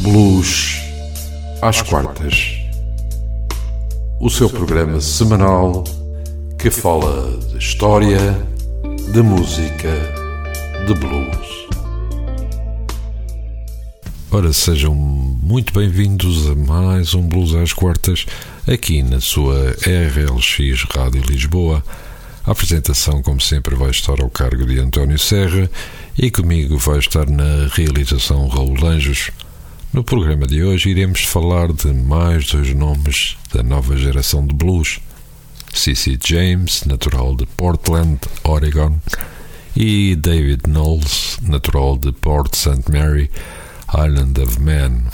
Blues às quartas. O seu programa semanal que fala de história, de música, de blues. Ora, sejam muito bem-vindos a mais um Blues às quartas aqui na sua RLX Rádio Lisboa. A apresentação, como sempre, vai estar ao cargo de António Serra e comigo vai estar na realização Raul Anjos. No programa de hoje iremos falar de mais dois nomes da nova geração de blues: C.C. James, natural de Portland, Oregon, e David Knowles, natural de Port St. Mary, Island of Man.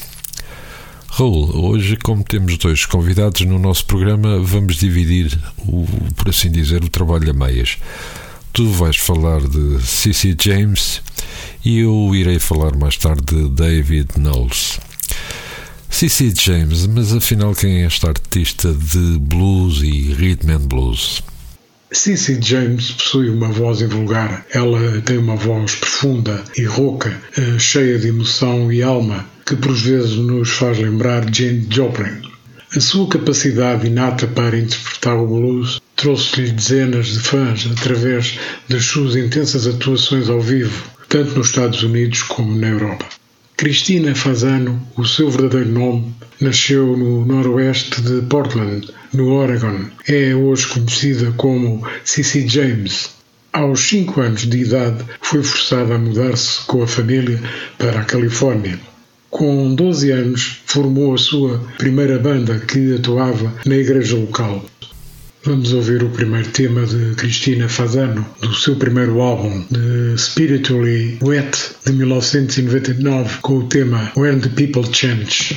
Raul, hoje, como temos dois convidados no nosso programa, vamos dividir, o, por assim dizer, o trabalho a meias. Tu vais falar de C.C. James e eu irei falar mais tarde de David Knowles. C.C. James, mas afinal quem é esta artista de blues e rhythm and blues? C.C. James possui uma voz invulgar. Ela tem uma voz profunda e rouca, eh, cheia de emoção e alma, que por vezes nos faz lembrar Jane Joplin. A sua capacidade inata para interpretar o blues trouxe-lhe dezenas de fãs através das suas intensas atuações ao vivo, tanto nos Estados Unidos como na Europa. Cristina Fazano, o seu verdadeiro nome, nasceu no noroeste de Portland, no Oregon. É hoje conhecida como Cici James. Aos 5 anos de idade, foi forçada a mudar-se com a família para a Califórnia. Com 12 anos, formou a sua primeira banda que atuava na igreja local. Vamos ouvir o primeiro tema de Cristina Fazano, do seu primeiro álbum, de Spiritually Wet, de 1999, com o tema When the People Change.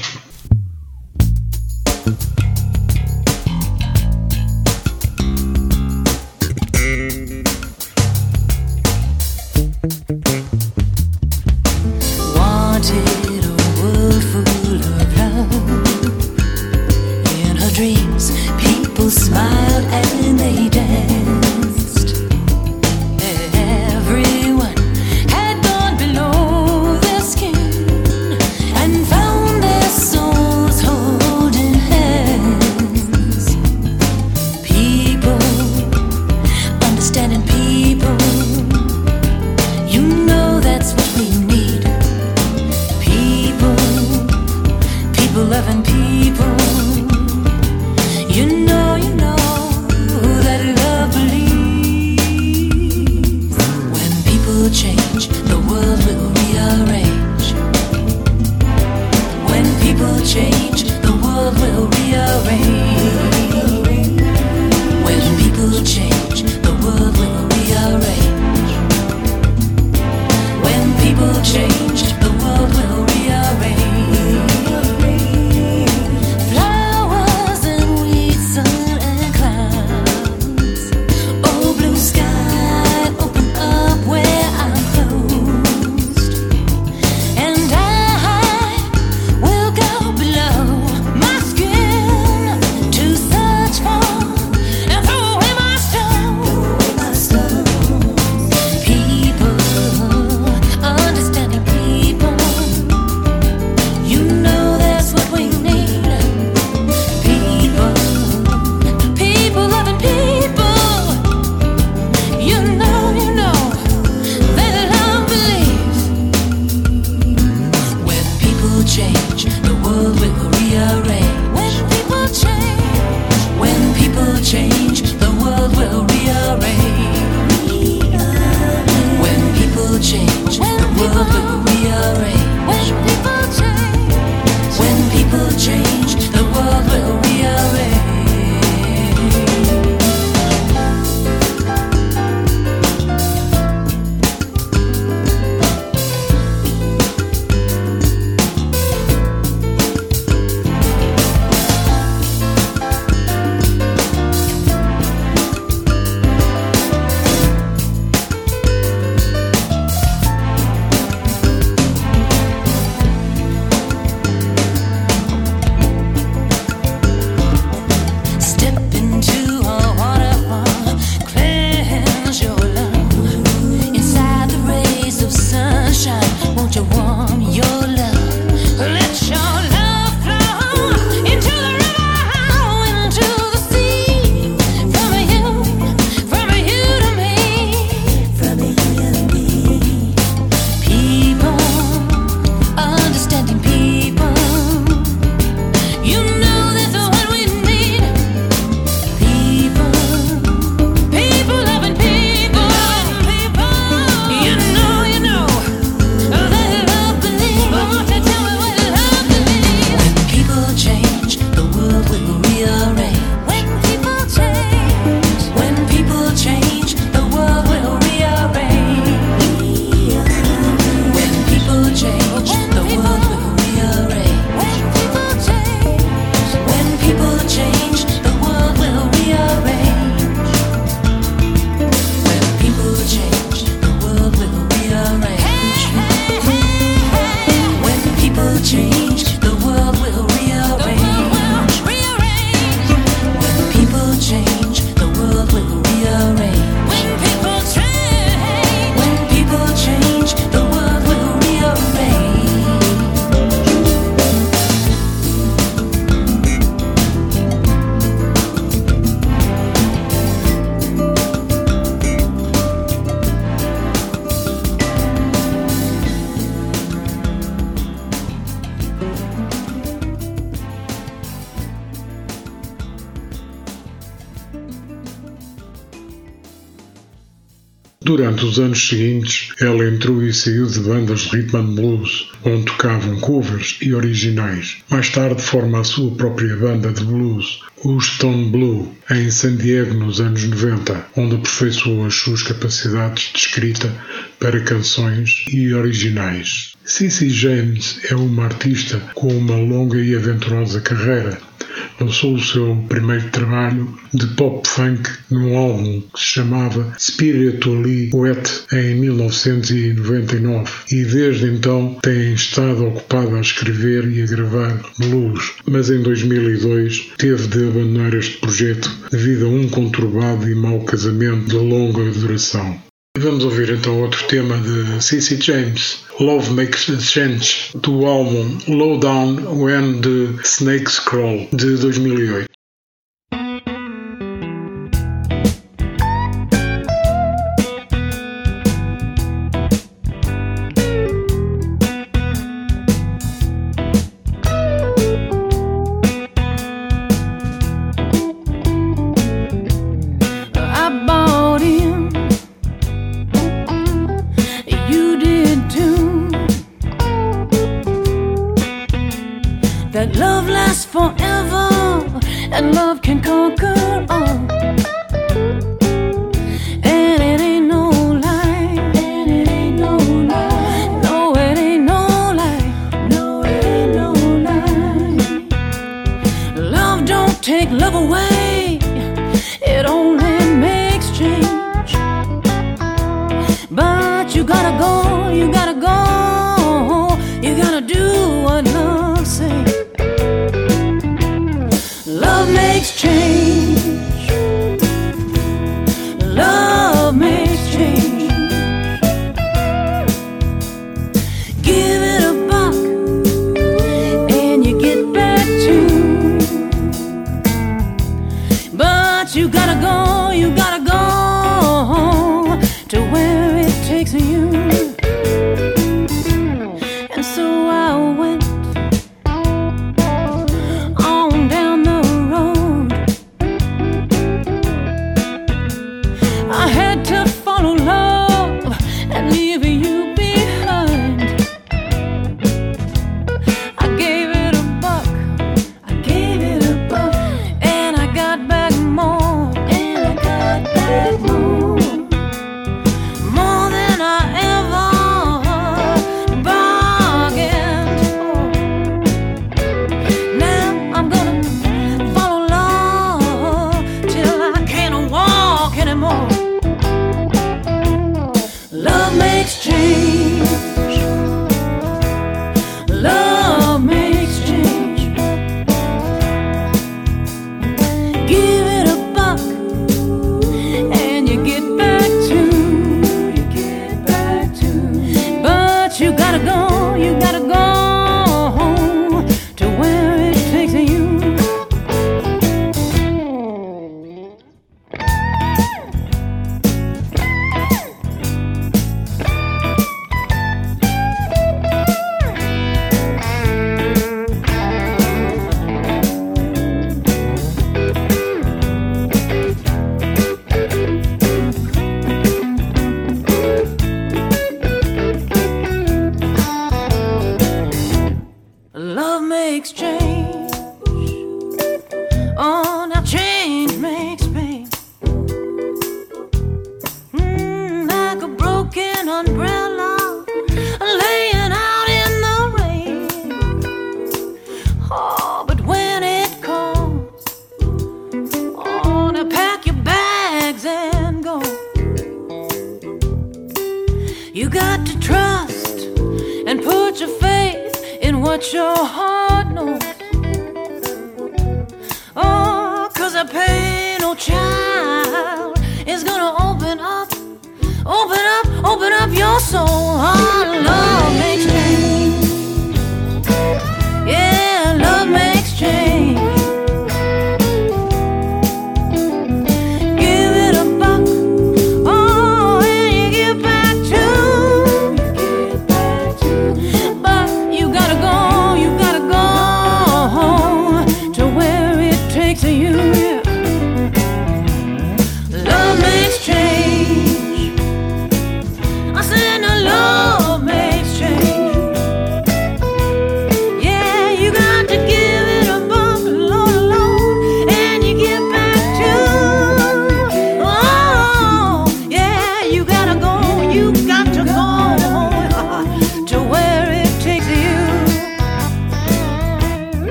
Durante os anos seguintes, ela entrou e saiu de bandas de rhythm and blues, onde tocavam covers e originais. Mais tarde forma a sua própria banda de blues, o Stone Blue, em San Diego nos anos 90, onde aperfeiçoou as suas capacidades de escrita para canções e originais. Cici James é uma artista com uma longa e aventurosa carreira lançou o seu primeiro trabalho de pop funk num álbum que se chamava Spiritually Wet em 1999 e desde então tem estado ocupada a escrever e a gravar blues, mas em 2002 teve de abandonar este projeto devido a um conturbado e mau casamento de longa duração. Vamos ouvir então outro tema de C.C. James, Love Makes a Change, do álbum Low Down When the Snakes Crawl, de 2008.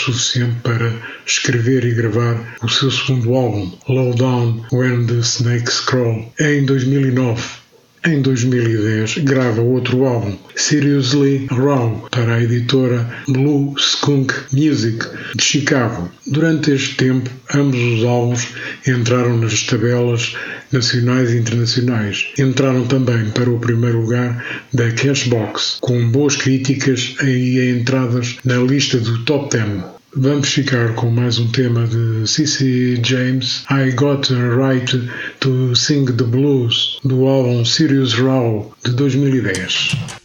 Suficiente para escrever e gravar o seu segundo álbum, Low Down When the Snakes Crawl, em 2009. Em 2010, grava outro álbum, Seriously Raw, para a editora Blue Skunk Music de Chicago. Durante este tempo, ambos os álbuns entraram nas tabelas nacionais e internacionais. Entraram também para o primeiro lugar da Cashbox, com boas críticas e entradas na lista do Top 10. Vamos ficar com mais um tema de C.C. James, I Got a Right to Sing the Blues, do álbum Sirius Raw de 2010.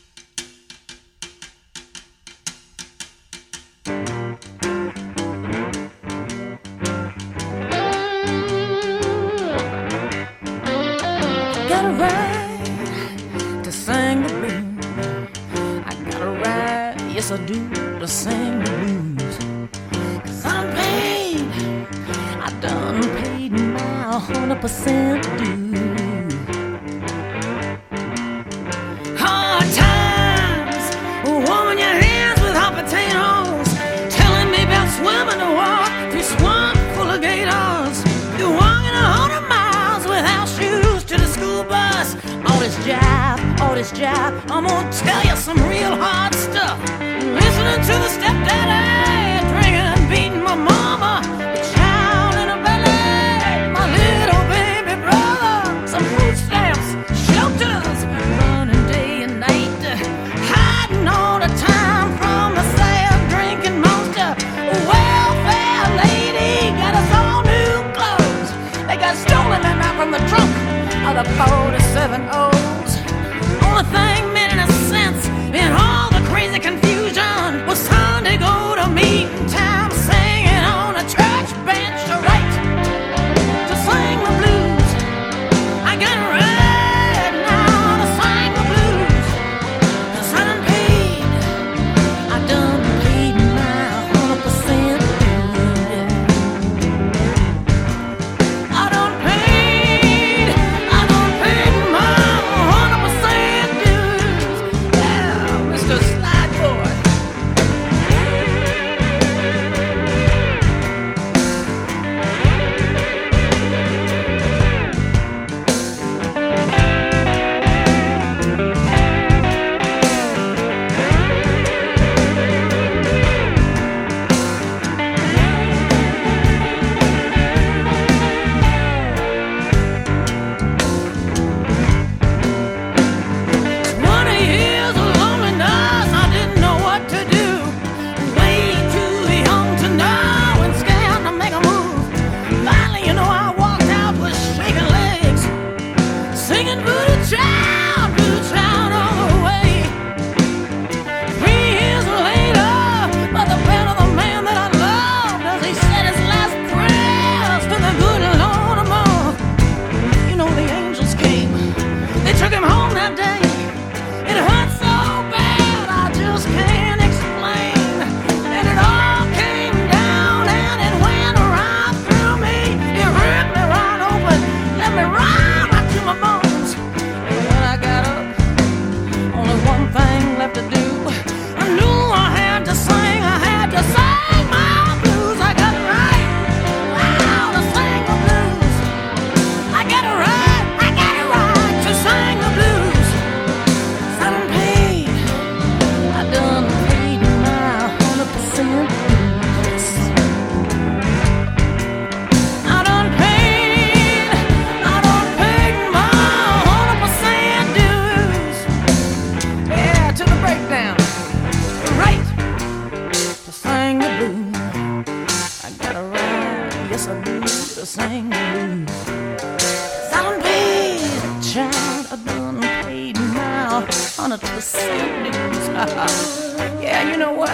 yeah, you know what?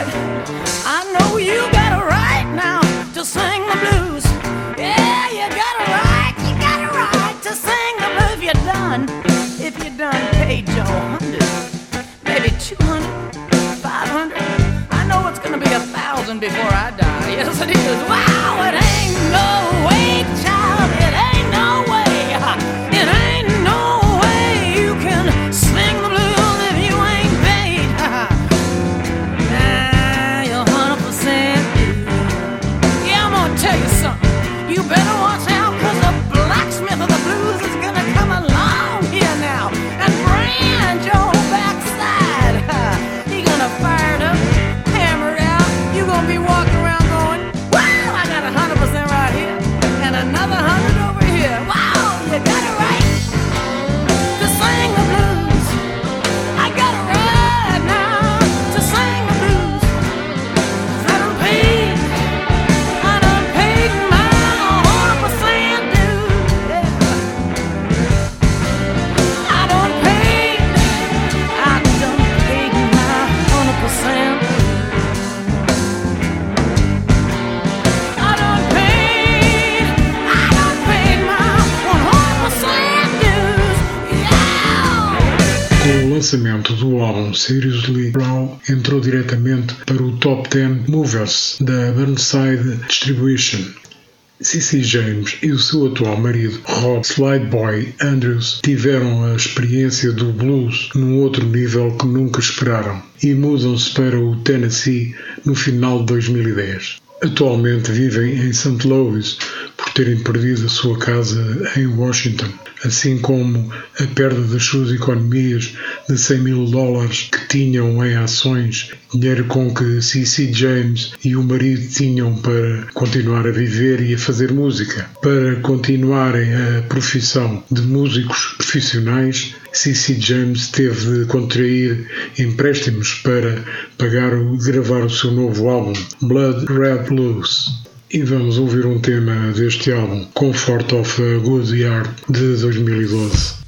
I know you got a right now to sing the blues. Yeah, you got a right, you got a right to sing the blues. If you're done, if you're done, paid your hundred, maybe two hundred, five hundred. I know it's gonna be a thousand before I die. Yes, it is. Wow, it ain't no. Lançamento do álbum Seriously Brown entrou diretamente para o Top 10 Movers da Burnside Distribution. Cici James e o seu atual marido, Rob Slideboy Andrews, tiveram a experiência do blues num outro nível que nunca esperaram e mudam-se para o Tennessee no final de 2010. Atualmente vivem em St. Louis por terem perdido a sua casa em Washington assim como a perda das suas economias de 100 mil dólares que tinham em ações, dinheiro com que C.C. James e o marido tinham para continuar a viver e a fazer música. Para continuarem a profissão de músicos profissionais, C.C. James teve de contrair empréstimos para pagar o gravar o seu novo álbum, Blood Red Blues e vamos ouvir um tema deste álbum, Comfort of a Good Yard, de 2012.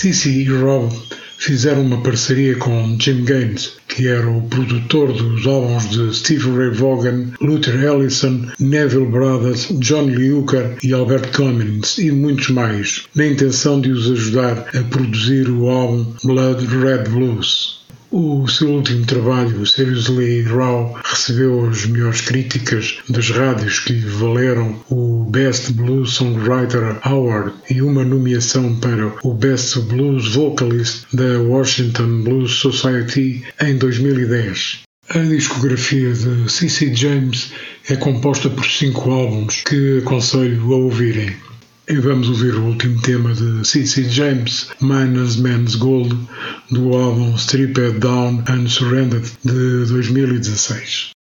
Cici e Rob fizeram uma parceria com Jim Gaines, que era o produtor dos álbuns de Steve Ray Vaughan, Luther Ellison, Neville Brothers, John Hooker e Albert Clemens e muitos mais, na intenção de os ajudar a produzir o álbum Blood Red Blues. O seu último trabalho, Seriously Raw, recebeu as melhores críticas das rádios que lhe valeram o Best Blues Songwriter Award e uma nomeação para o Best Blues Vocalist da Washington Blues Society em 2010. A discografia de C.C. James é composta por cinco álbuns que aconselho a ouvirem. E vamos ouvir o último tema de C.C. James, Minus Man's Gold, do álbum Stripped Down and Surrendered de 2016.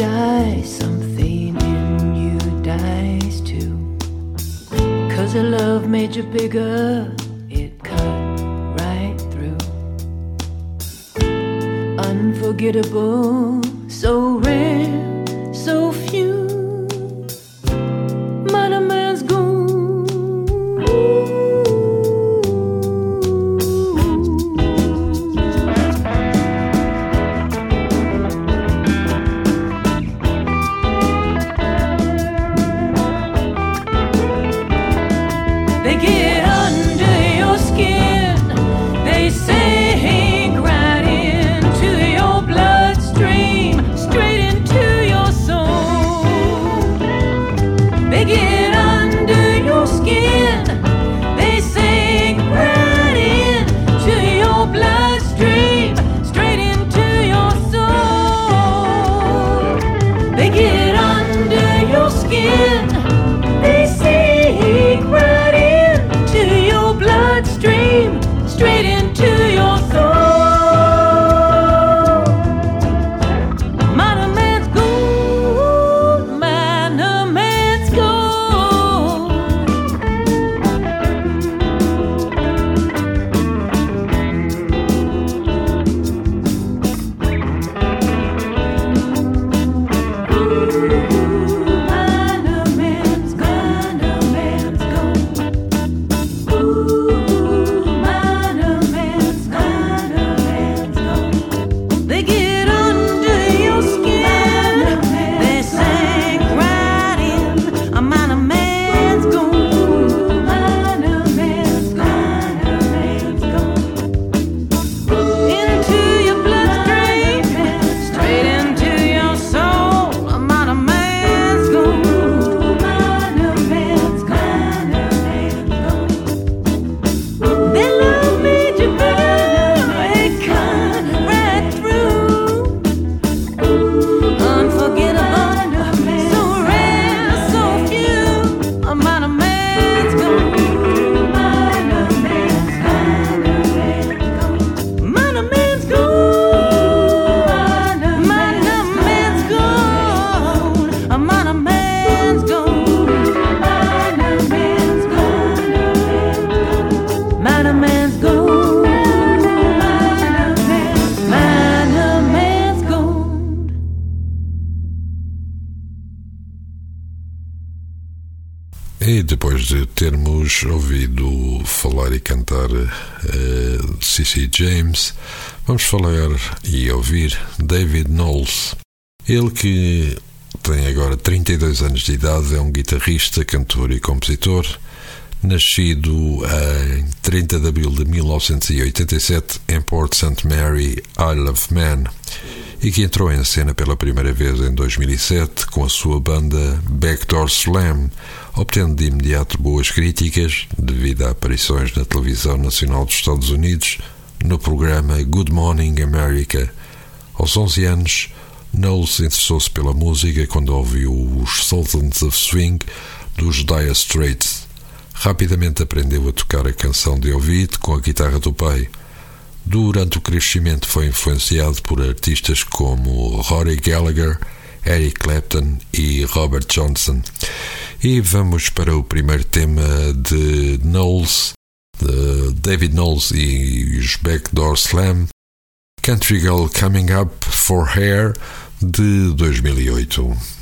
die, something in you dies too. Cause a love made you bigger, it cut right through. Unforgettable, so rare. Vamos falar e ouvir David Knowles. Ele que tem agora 32 anos de idade, é um guitarrista, cantor e compositor, nascido em 30 de abril de 1987 em Port St. Mary, Isle of Man, e que entrou em cena pela primeira vez em 2007 com a sua banda Backdoor Slam, obtendo de imediato boas críticas devido a aparições na televisão nacional dos Estados Unidos no programa Good Morning America. Aos 11 anos, Knowles interessou-se pela música quando ouviu os Sultans of Swing dos Dire Straits. Rapidamente aprendeu a tocar a canção de ouvido com a guitarra do pai. Durante o crescimento foi influenciado por artistas como Rory Gallagher, Eric Clapton e Robert Johnson. E vamos para o primeiro tema de Knowles, de David Knowles e os Backdoor Slam, Country Girl Coming Up for Hair de 2008.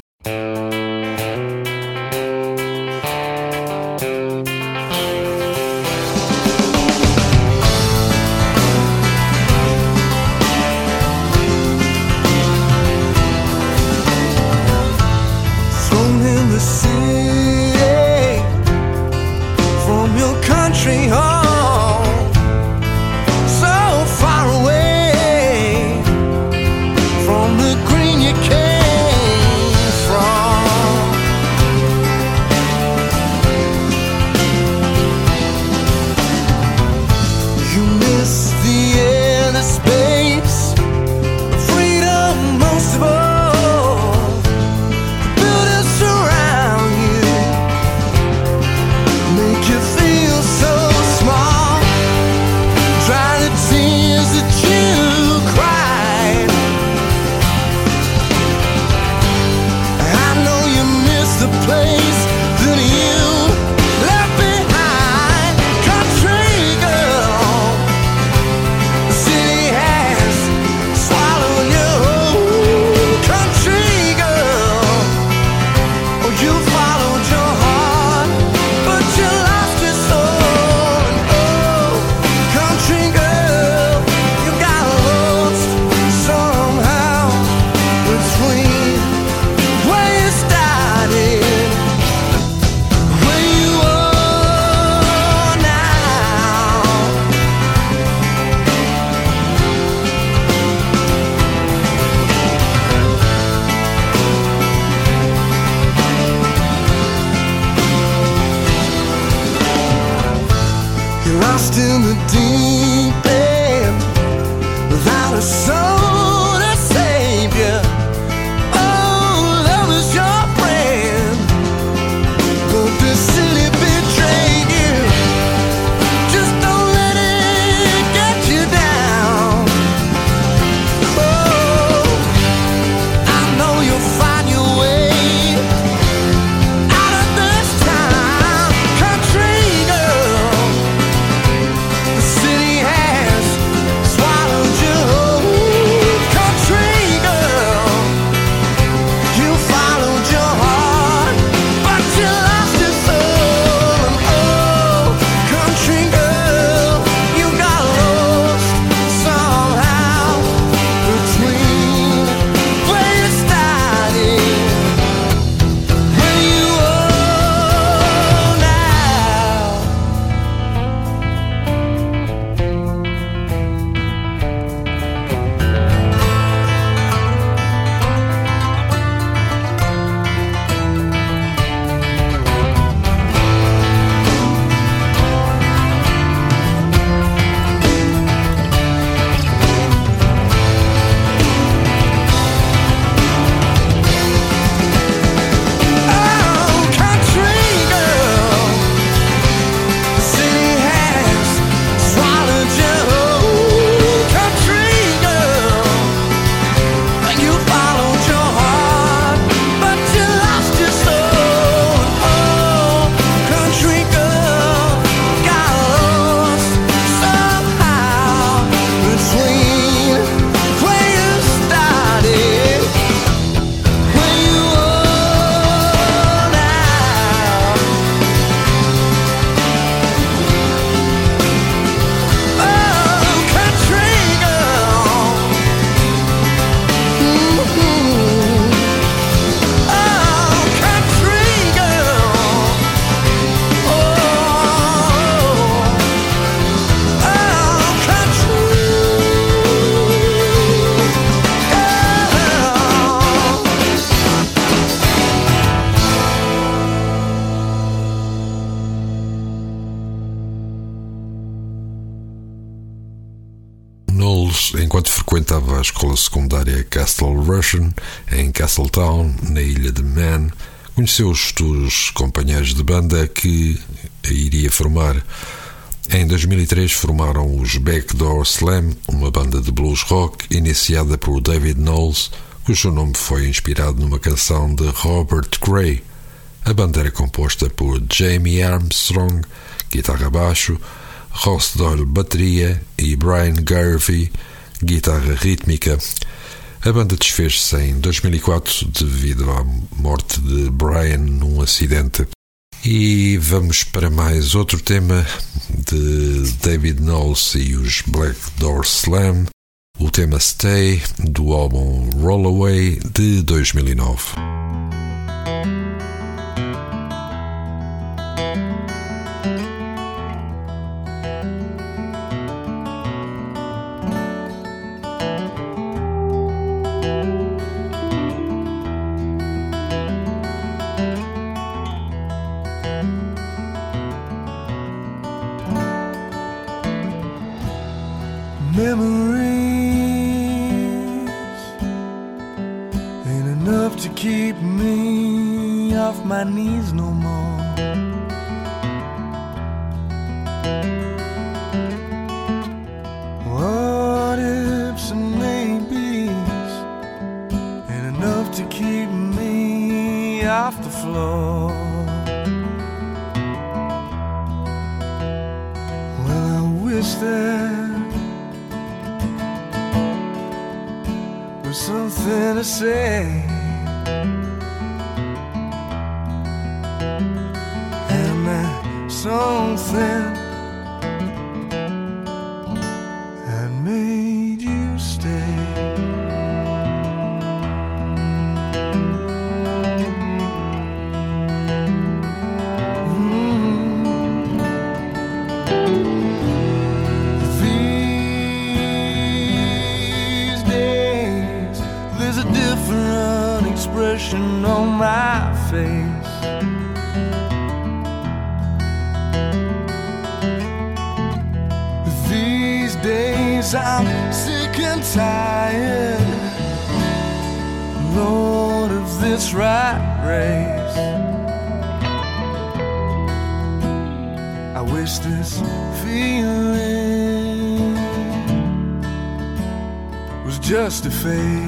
Secundária Castle Russian, em Castletown, na ilha de Man, conheceu os futuros companheiros de banda que a iria formar. Em 2003 formaram os Backdoor Slam, uma banda de blues rock iniciada por David Knowles, cujo nome foi inspirado numa canção de Robert Gray. A banda era composta por Jamie Armstrong, guitarra baixo, Ross Doyle bateria e Brian Garvey guitarra rítmica. A banda desfez-se em 2004 devido à morte de Brian num acidente. E vamos para mais outro tema de David Knowles e os Black Door Slam, o tema Stay do álbum Rollaway de 2009. off my knees no more. What ifs and maybes, and enough to keep me off the floor. Well, I wish there was something to say. 飞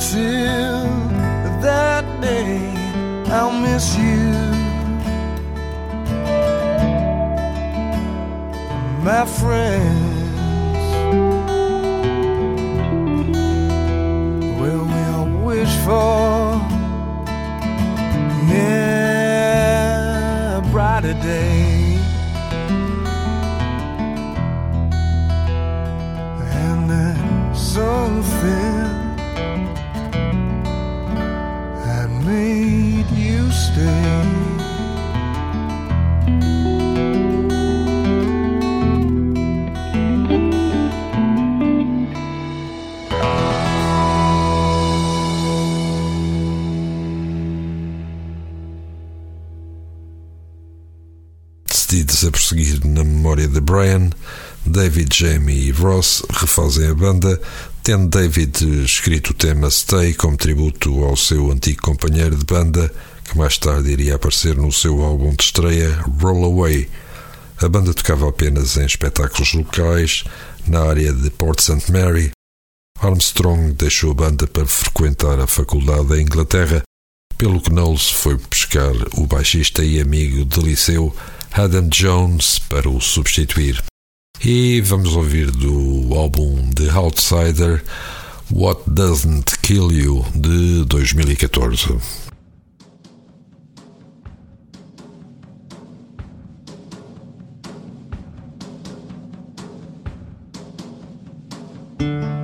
until that day, I'll miss you. My friends, well, we all wish for. Prosseguir na memória de Brian, David, Jamie e Ross refazem a banda, tendo David escrito o tema Stay como tributo ao seu antigo companheiro de banda, que mais tarde iria aparecer no seu álbum de estreia Roll Away. A banda tocava apenas em espetáculos locais na área de Port St. Mary. Armstrong deixou a banda para frequentar a faculdade em Inglaterra, pelo que Knowles foi pescar o baixista e amigo de liceu Adam Jones para o substituir. E vamos ouvir do álbum The Outsider What Doesn't Kill You de 2014. There's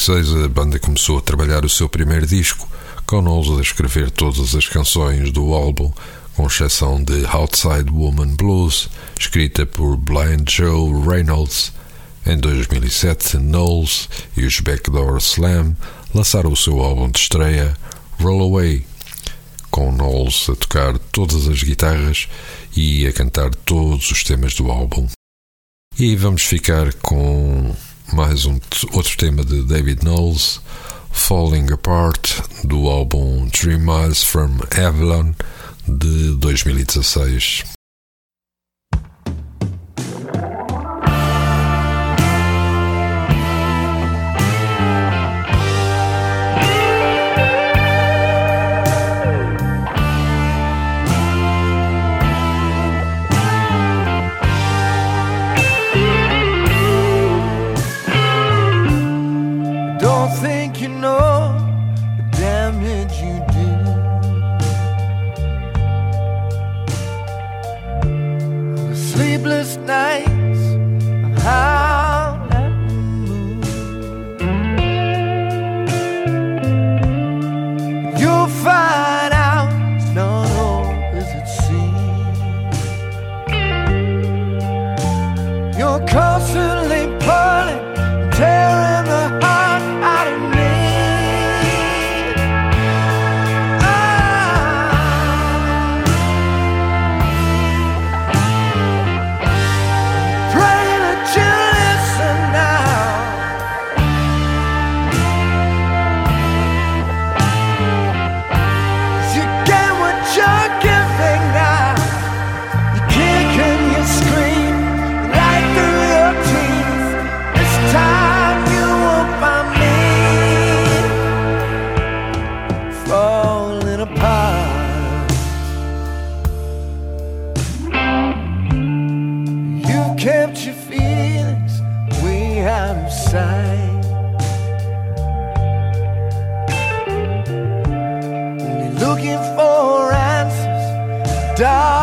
2006 a banda começou a trabalhar o seu primeiro disco, com Knowles a escrever todas as canções do álbum, com exceção de Outside Woman Blues, escrita por Blind Joe Reynolds. Em 2007, Knowles e os Backdoor Slam lançaram o seu álbum de estreia, Roll Away, com Knowles a tocar todas as guitarras e a cantar todos os temas do álbum. E vamos ficar com mais um outro tema de David Knowles, Falling Apart, do álbum Three Miles from Avalon de 2016. looking for answers. Darling.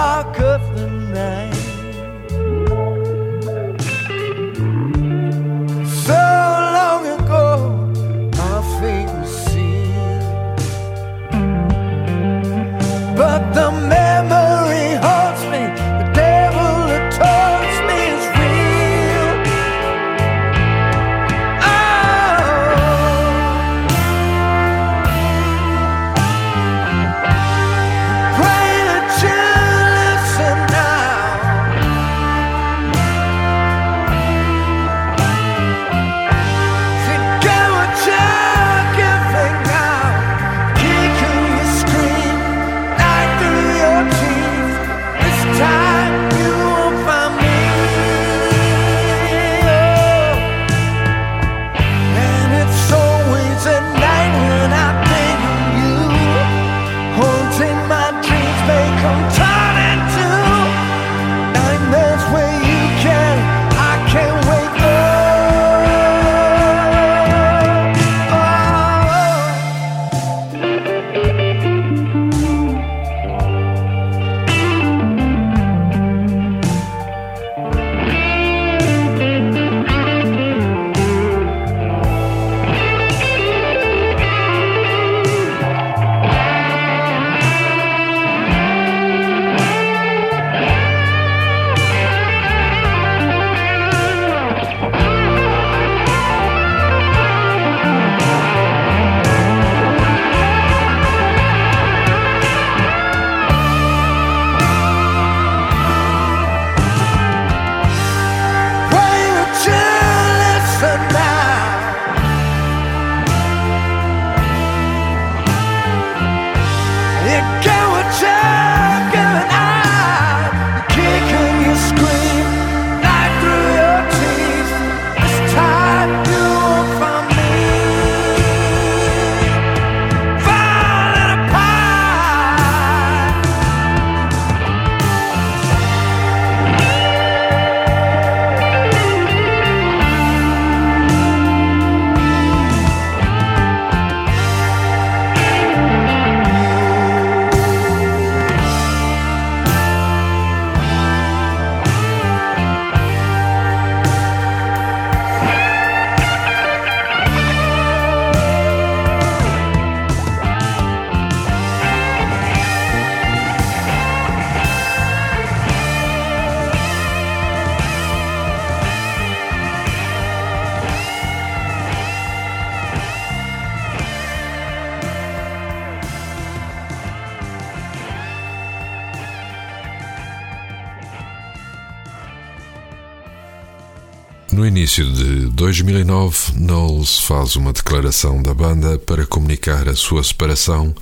2009, Knowles faz uma declaração da banda para comunicar a sua separação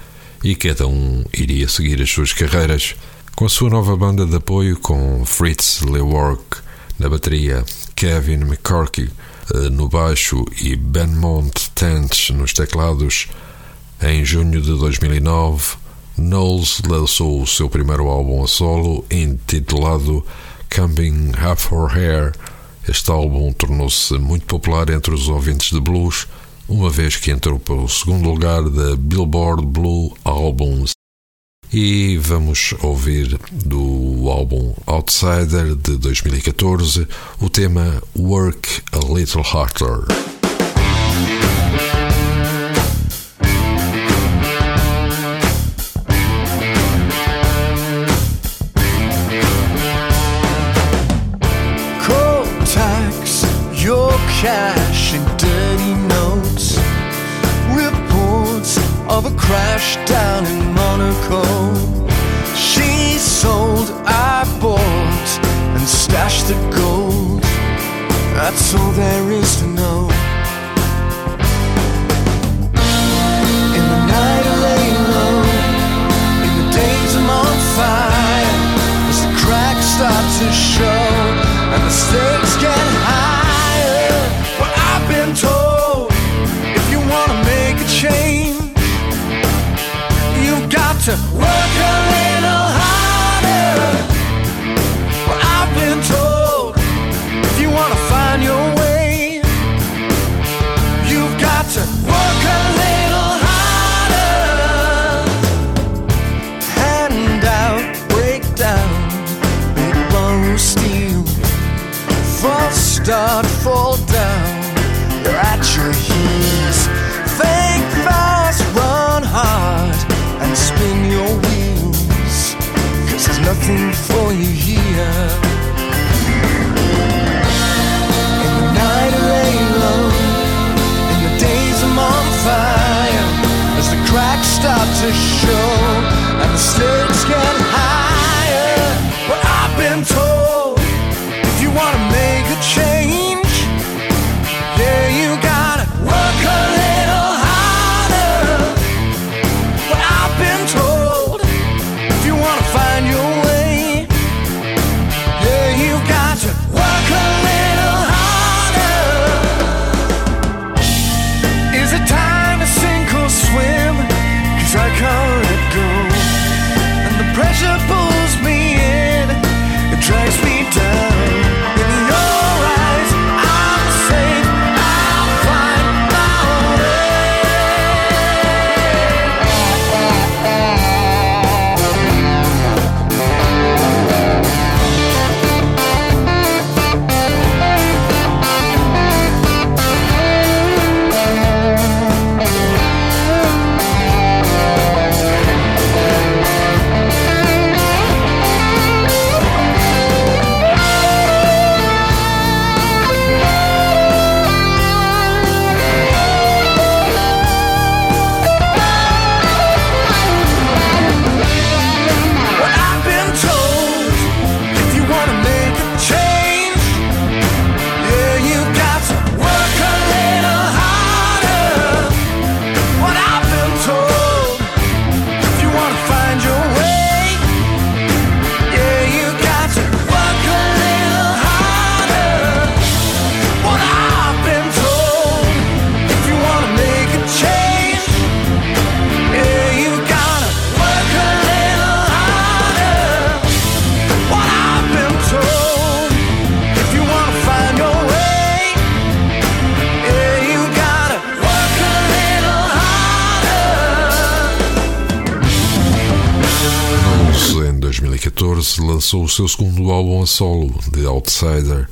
e cada um iria seguir as suas carreiras. Com a sua nova banda de apoio, com Fritz Lework na bateria, Kevin McCarthy eh, no baixo e Benmont Tench nos teclados, em junho de 2009, Knowles lançou o seu primeiro álbum a solo, intitulado Coming Up for Hair. Este álbum tornou-se muito popular entre os ouvintes de blues, uma vez que entrou para o segundo lugar da Billboard Blue Albums. E vamos ouvir do álbum Outsider de 2014 o tema Work a Little Harder. Lançou o seu segundo álbum a solo, The Outsider,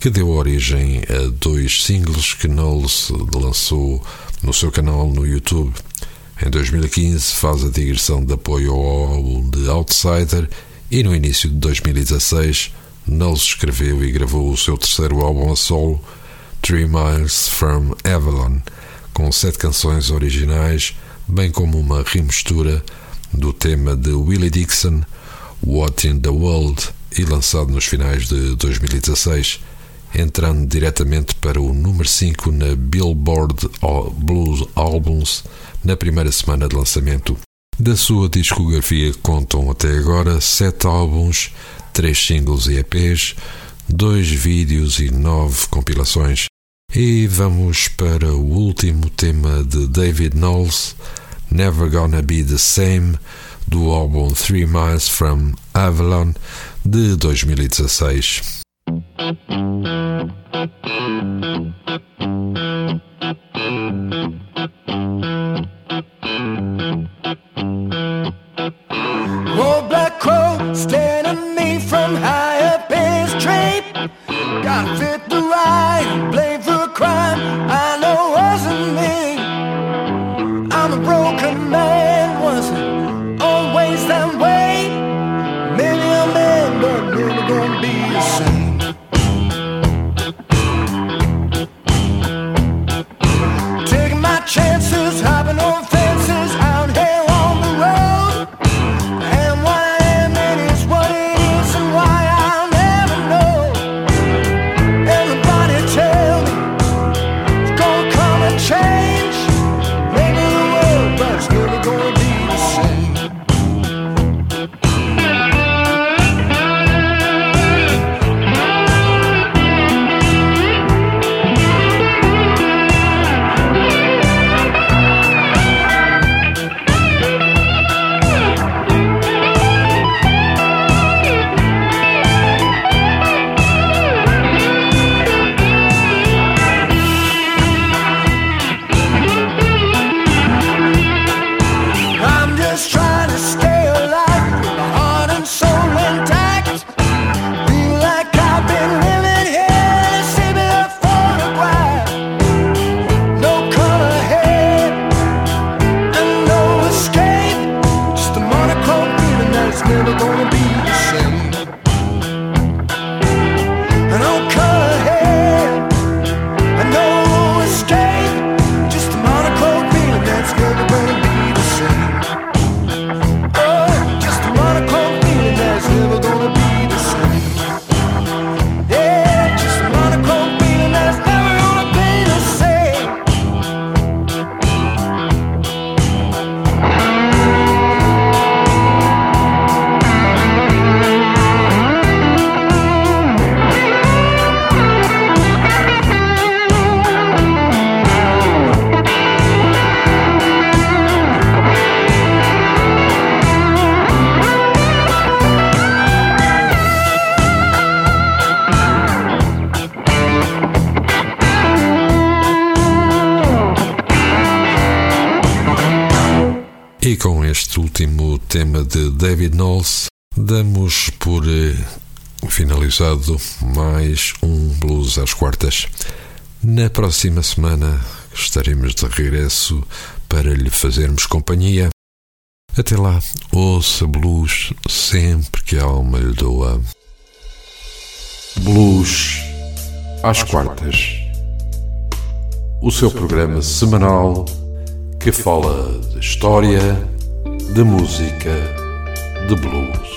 que deu origem a dois singles que Knowles lançou no seu canal no YouTube. Em 2015, faz a digressão de apoio ao álbum The Outsider e no início de 2016, Knowles escreveu e gravou o seu terceiro álbum a solo, Three Miles from Avalon, com sete canções originais, bem como uma remistura do tema de Willie Dixon, What in the World, e lançado nos finais de 2016. entrando diretamente para o número 5 na Billboard Blues Albums na primeira semana de lançamento. Da sua discografia contam até agora sete álbuns, três singles e EPs, dois vídeos e nove compilações. E vamos para o último tema de David Knowles, Never Gonna Be the Same, do álbum Three Miles from Avalon de 2016. Old black crow me from high up his tree. Gotta fit the ride, blame for crime I mais um Blues às quartas. Na próxima semana estaremos de regresso para lhe fazermos companhia. Até lá, ouça blues sempre que a alma lhe doa. Blues às quartas. O seu programa semanal que fala de história, de música, de blues.